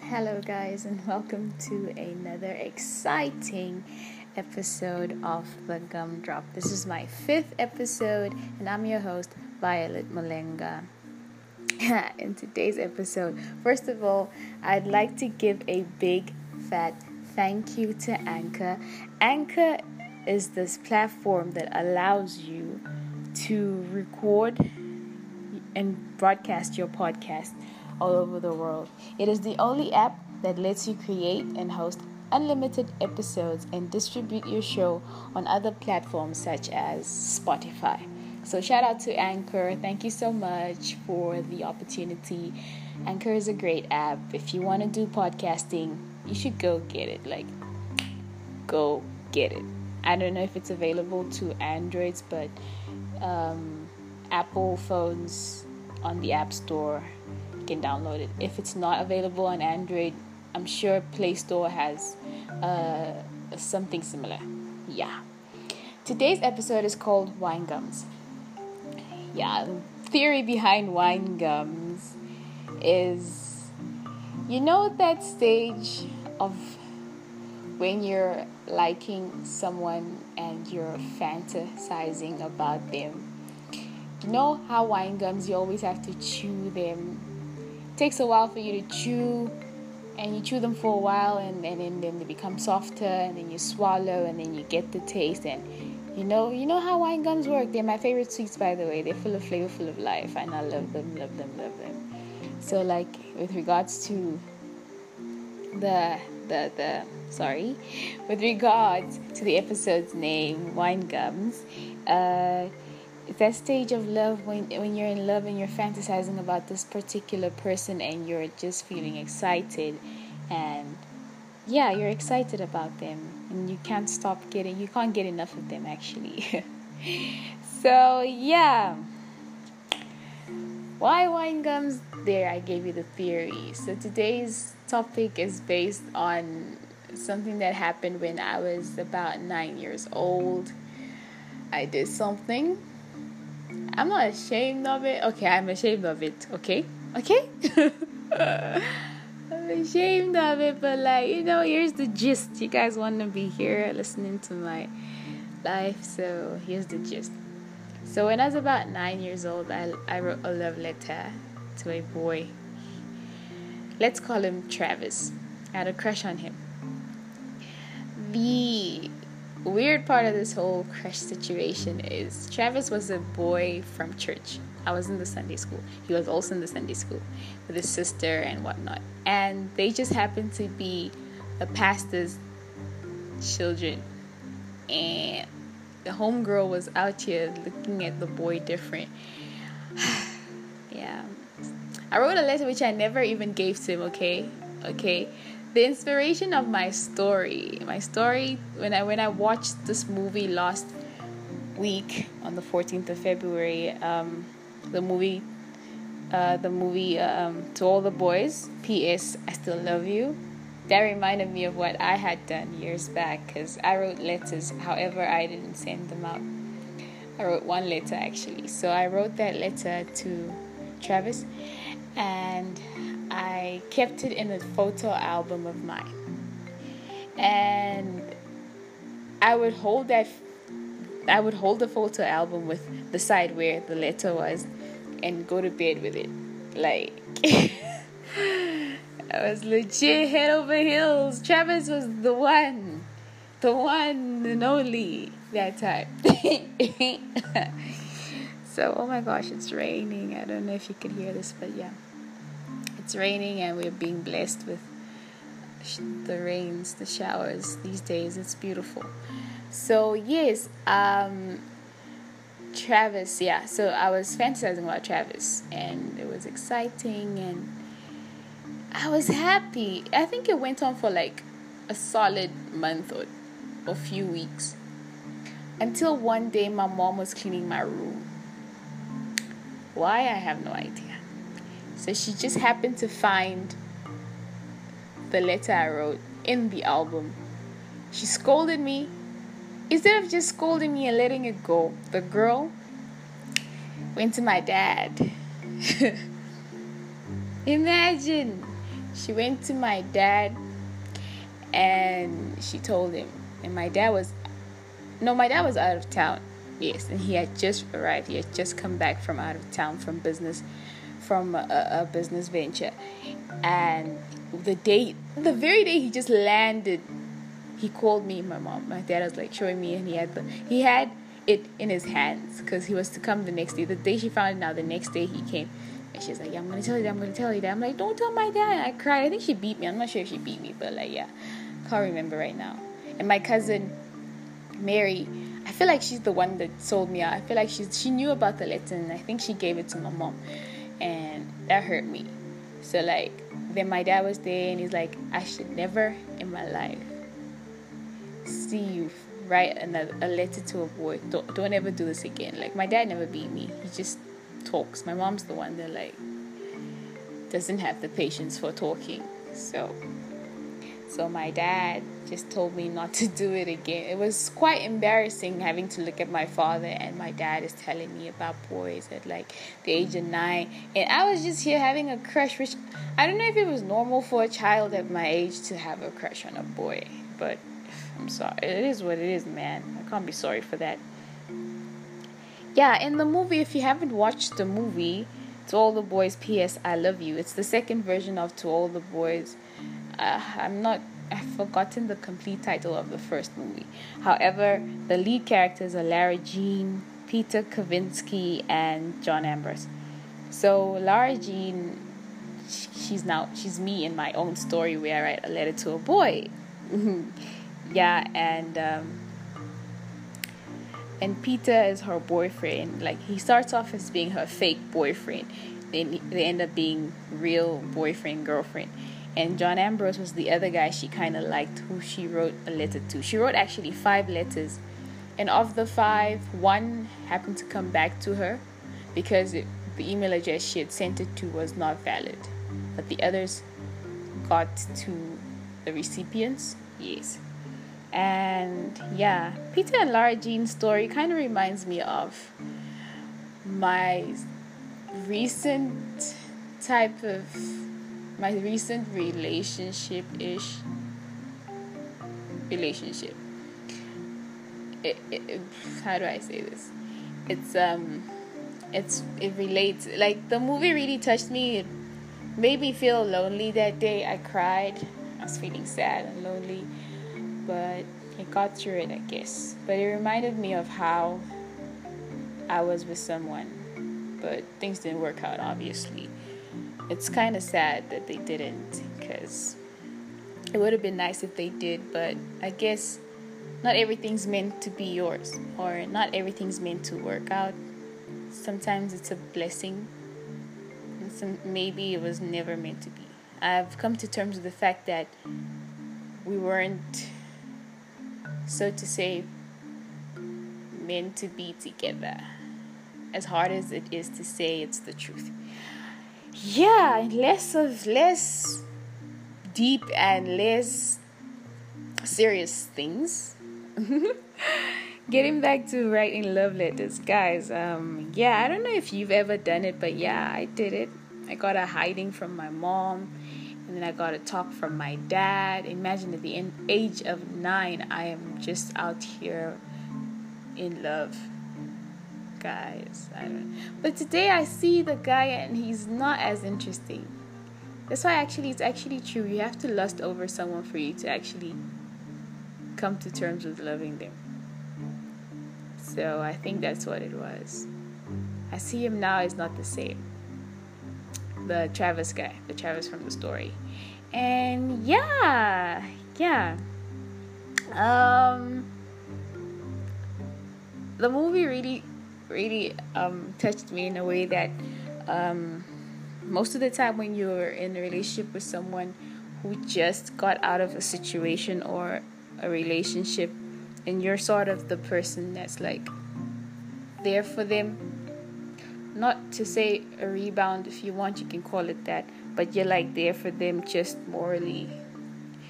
Hello, guys, and welcome to another exciting episode of The Gumdrop. This is my fifth episode, and I'm your host, Violet Malenga. In today's episode, first of all, I'd like to give a big fat thank you to Anchor. Anchor is this platform that allows you to record and broadcast your podcast all over the world. It is the only app that lets you create and host unlimited episodes and distribute your show on other platforms such as Spotify. So, shout out to Anchor. Thank you so much for the opportunity. Anchor is a great app. If you want to do podcasting, you should go get it. Like, go get it. I don't know if it's available to Androids, but um, Apple phones on the App Store can download it. If it's not available on Android, I'm sure Play Store has uh, something similar. Yeah. Today's episode is called Wine Gums. Yeah, the theory behind wine gums is you know that stage of when you're liking someone and you're fantasizing about them. You know how wine gums you always have to chew them. It takes a while for you to chew and you chew them for a while and, and, then they become softer and then you swallow and then you get the taste and you know you know how wine gums work. They're my favorite sweets by the way. They're full of flavor full of life and i love them love them love them. So like with regards to the the the sorry. With regards to the episode's name wine gums uh that stage of love when when you're in love and you're fantasizing about this particular person and you're just feeling excited and yeah you're excited about them and you can't stop getting you can't get enough of them actually. So yeah. Why wine gums? There i gave you the theory. So today's topic is based on something that happened when i was about nine years old i did something I'm not ashamed of it. Okay, I'm ashamed of it. Okay, okay. I'm ashamed of it, but like you know, here's the gist. You guys want to be here listening to my life, so here's the gist. So when I was about nine years old, I I wrote a love letter to a boy. Let's call him Travis. I had a crush on him. The weird part of this whole crush situation is Travis was a boy from church. I was in the Sunday school. He was also in the Sunday school with his sister and whatnot. And they just happened to be a pastor's children. And the homegirl was out here looking at the boy different. I wrote a letter which I never even gave to him, okay? Okay. The inspiration of my story my story when i when i watched this movie last week on the 14th of february um, the movie uh, the movie um, to all the boys ps i still love you. That reminded me of what i had done years back because i wrote letters however i didn't send them out. I wrote one letter actually. So i wrote that letter to travis and I kept it in a photo album of mine. And I would hold that I would hold the photo album with the side where the letter was and go to bed with it. Like I was legit head over heels. Travis was the one. The one and only that time. so oh my gosh, it's raining. I don't know if you can hear this, but yeah it's raining and we're being blessed with the rains, the showers these days. It's beautiful. So, yes, um, Travis, yeah. So I was fantasizing about Travis and it was exciting and I was happy. I think it went on for like a solid month or a few weeks until one day my mom was cleaning my room. Why? I have no idea. So she just happened to find the letter I wrote in the album. She scolded me. Instead of just scolding me and letting it go, the girl went to my dad. Imagine she went to my dad and she told him, and my dad was no, my dad was out of town. Yes, and he had just arrived. He had just come back from out of town from business, from a, a business venture, and the day, the very day he just landed, he called me. My mom, my dad was like showing me, and he had the he had it in his hands because he was to come the next day. The day she found it out, the next day he came. And she's like, yeah, I'm gonna tell you that, I'm gonna tell you that. I'm like, don't tell my dad. I cried. I think she beat me. I'm not sure if she beat me, but like, yeah, can't remember right now. And my cousin Mary, I feel like she's the one that sold me out. I feel like she's she knew about the letter and I think she gave it to my mom, and that hurt me. So like then my dad was there and he's like, I should never in my life see you write another, a letter to a boy. Don't don't ever do this again. Like my dad never beat me. He just talks. My mom's the one that like doesn't have the patience for talking. So so my dad just told me not to do it again. It was quite embarrassing having to look at my father and my dad is telling me about boys at like the age of nine. And I was just here having a crush, which I don't know if it was normal for a child at my age to have a crush on a boy. But I'm sorry. It is what it is, man. I can't be sorry for that. Yeah, in the movie, if you haven't watched the movie, To All the Boys, P.S. I Love You, it's the second version of To All the Boys. Uh, I'm not I've forgotten the complete title of the first movie. However, the lead characters are Lara Jean, Peter Kavinsky, and John Ambrose. So Lara Jean, she's now she's me in my own story where I write a letter to a boy. yeah, and um, and Peter is her boyfriend. Like he starts off as being her fake boyfriend, then they end up being real boyfriend girlfriend and John Ambrose was the other guy she kind of liked who she wrote a letter to. She wrote actually five letters, and of the five, one happened to come back to her because it, the email address she had sent it to was not valid, but the others got to the recipients. Yes. And yeah, Peter and Lara Jean's story kind of reminds me of my recent type of my recent relationship ish relationship. It, it, how do I say this? It's um, it's it relates like the movie really touched me. It made me feel lonely that day. I cried. I was feeling sad and lonely, but I got through it, I guess. But it reminded me of how I was with someone, but things didn't work out, obviously it's kind of sad that they didn't because it would have been nice if they did, but I guess not everything's meant to be yours or not everything's meant to work out. Sometimes it's a blessing, and some, maybe it was never meant to be. I've come to terms with the fact that we weren't, so to say, meant to be together. As hard as it is to say, it's the truth yeah, less of less deep and less serious things. Getting back to writing love letters, guys. Um, yeah, I don't know if you've ever done it, but yeah, I did it. I got a hiding from my mom, and then I got a talk from my dad. Imagine at the age of nine, I am just out here in love guys. I don't. But today I see the guy and he's not as interesting. That's why actually it's actually true. You have to lust over someone for you to actually come to terms with loving them. So I think that's what it was. I see him now is not the same. The Travis guy, the Travis from the story. And yeah, yeah. Um the movie really really um, touched me in a way that um, most of the time when you're in a relationship with someone who just got out of a situation or a relationship and you're sort of the person that's like there for them not to say a rebound if you want you can call it that but you're like there for them just morally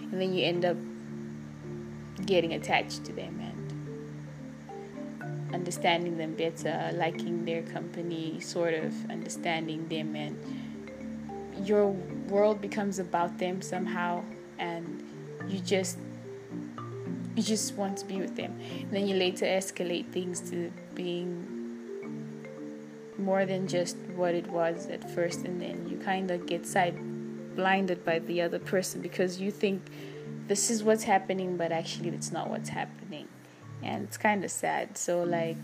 and then you end up getting attached to them understanding them better, liking their company, sort of understanding them, and your world becomes about them somehow, and you just you just want to be with them. And then you later escalate things to being more than just what it was at first, and then you kind of get side blinded by the other person because you think this is what's happening, but actually it's not what's happening, and it's kind of sad. So like,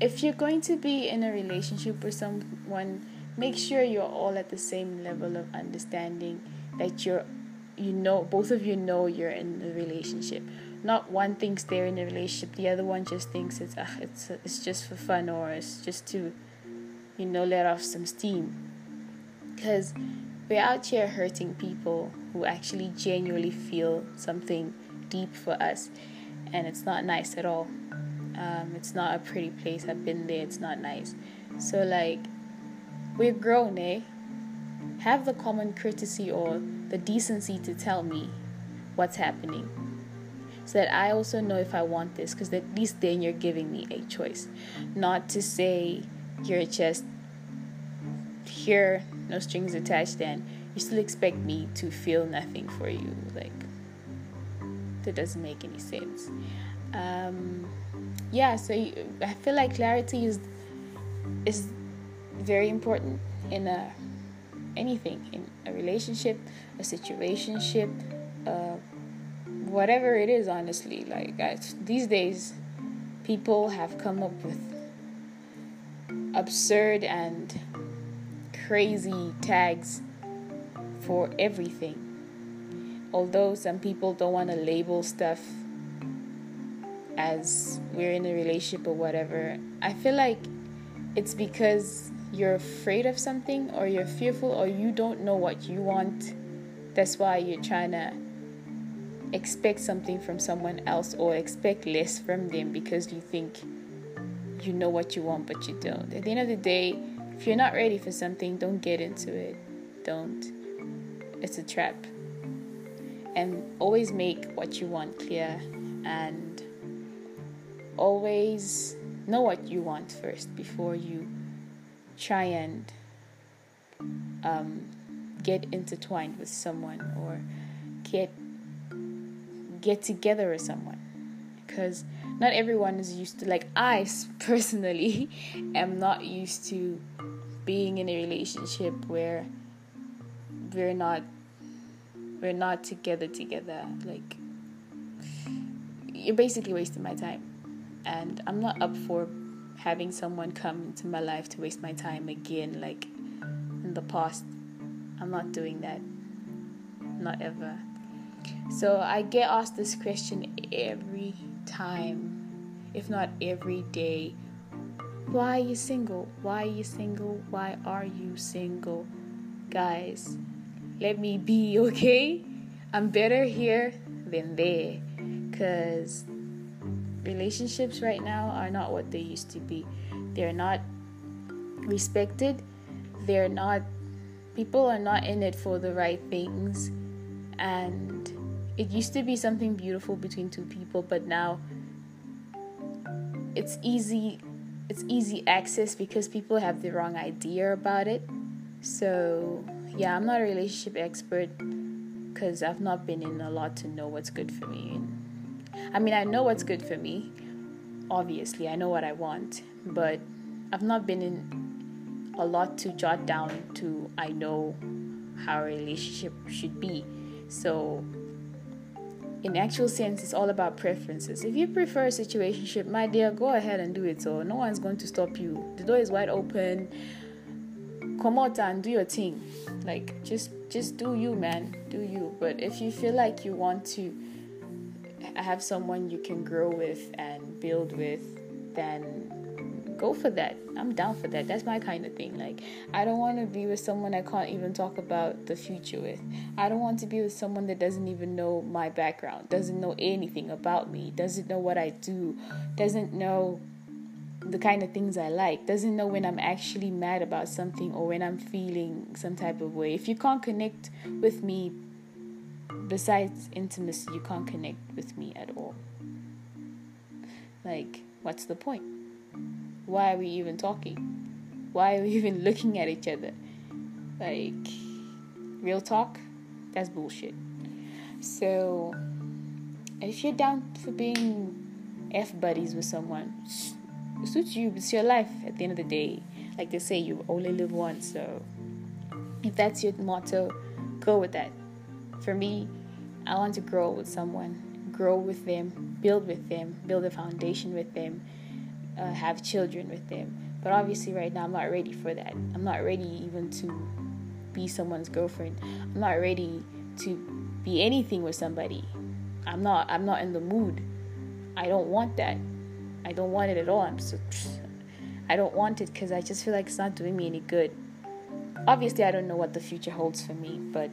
if you're going to be in a relationship with someone, make sure you're all at the same level of understanding that you're you know both of you know you're in a relationship not one thinks they're in a relationship the other one just thinks it's uh, it's it's just for fun or it's just to you know let off some steam because we're out here hurting people who actually genuinely feel something deep for us and it's not nice at all. Um, it's not a pretty place. I've been there. It's not nice. So like we're grown eh? Have the common courtesy or the decency to tell me what's happening. So that I also know if I want this because at least then you're giving me a choice. Not to say you're just here no strings attached then you still expect me to feel nothing for you like that doesn't make any sense um, yeah so you, I feel like clarity is is very important in a anything in a relationship, a situationship, uh, whatever it is. Honestly, like I, these days, people have come up with absurd and crazy tags for everything. Although some people don't want to label stuff as we're in a relationship or whatever, I feel like it's because you're afraid of something or you're fearful or you don't know what you want. That's why you're trying to expect something from someone else or expect less from them because you think you know what you want but you don't. At the end of the day, if you're not ready for something, don't get into it. Don't. It's a trap. And always make what you want clear and always know what you want first before you try and um, get intertwined with someone or get get together with someone. Because not everyone is used to like I personally am not used to being in a relationship where we're not we're not together together like you're basically wasting my time and I'm not up for having someone come into my life to waste my time again like in the past. I'm not doing that. Not ever. So I get asked this question every time, if not every day. Why are you single? Why are you single? Why are you single? Guys, let me be, okay? I'm better here than there. Because relationships right now are not what they used to be. They're not respected. They're not, people are not in it for the right things. And it used to be something beautiful between two people, but now it's easy it's easy access because people have the wrong idea about it. So, yeah, I'm not a relationship expert because I've not been in a lot to know what's good for me. I mean, I know what's good for me. Obviously, I know what I want, but I've not been in a lot to jot down to I know how a relationship should be. So, in actual sense, it's all about preferences. If you prefer a situationship, my dear, go ahead and do it. So no one's going to stop you. The door is wide open. Come out and do your thing. Like just just do you, man. Do you. But if you feel like you want to have someone you can grow with and build with, then go for that. I'm down for that. That's my kind of thing. Like, I don't want to be with someone I can't even talk about the future with. I don't want to be with someone that doesn't even know my background, doesn't know anything about me, doesn't know what I do, doesn't know the kind of things I like, doesn't know when I'm actually mad about something or when I'm feeling some type of way. If you can't connect with me besides intimacy, you can't connect with me at all. Like, what's the point? Why are we even talking? Why are we even looking at each other? Like, real talk? That's bullshit. So, if you're down for being F buddies with someone, it suits you. It's your life at the end of the day. Like they say, you only live once. So, if that's your motto, go with that. For me, I want to grow with someone, grow with them, build with them, build a foundation with them, uh, have children with them. But obviously, right now, I'm not ready for that. I'm not ready even to be someone's girlfriend. I'm not ready to be anything with somebody. I'm not. I'm not in the mood. I don't want that. I don't want it at all. I'm so. I don't want it because I just feel like it's not doing me any good. Obviously, I don't know what the future holds for me, but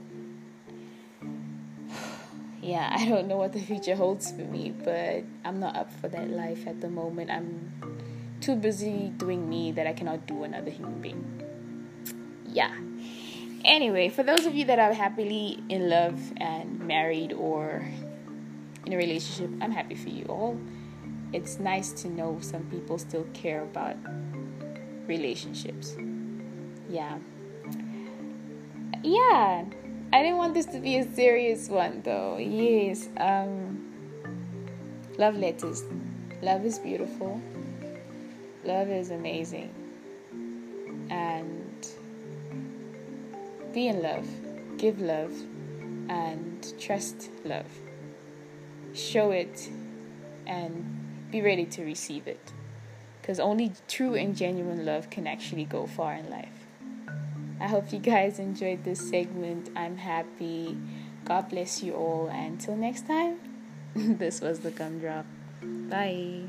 yeah, I don't know what the future holds for me, but I'm not up for that life at the moment. I'm too busy doing me that I cannot do another human being. Yeah. Anyway, for those of you that are happily in love and married or in a relationship, I'm happy for you all. It's nice to know some people still care about relationships. Yeah. Yeah. I didn't want this to be a serious one though. Yes. Um love letters. Love is beautiful. Love is amazing. And be in love. Give love and trust love. Show it and be ready to receive it. Because only true and genuine love can actually go far in life. I hope you guys enjoyed this segment. I'm happy. God bless you all. And until next time, this was the gumdrop. Bye.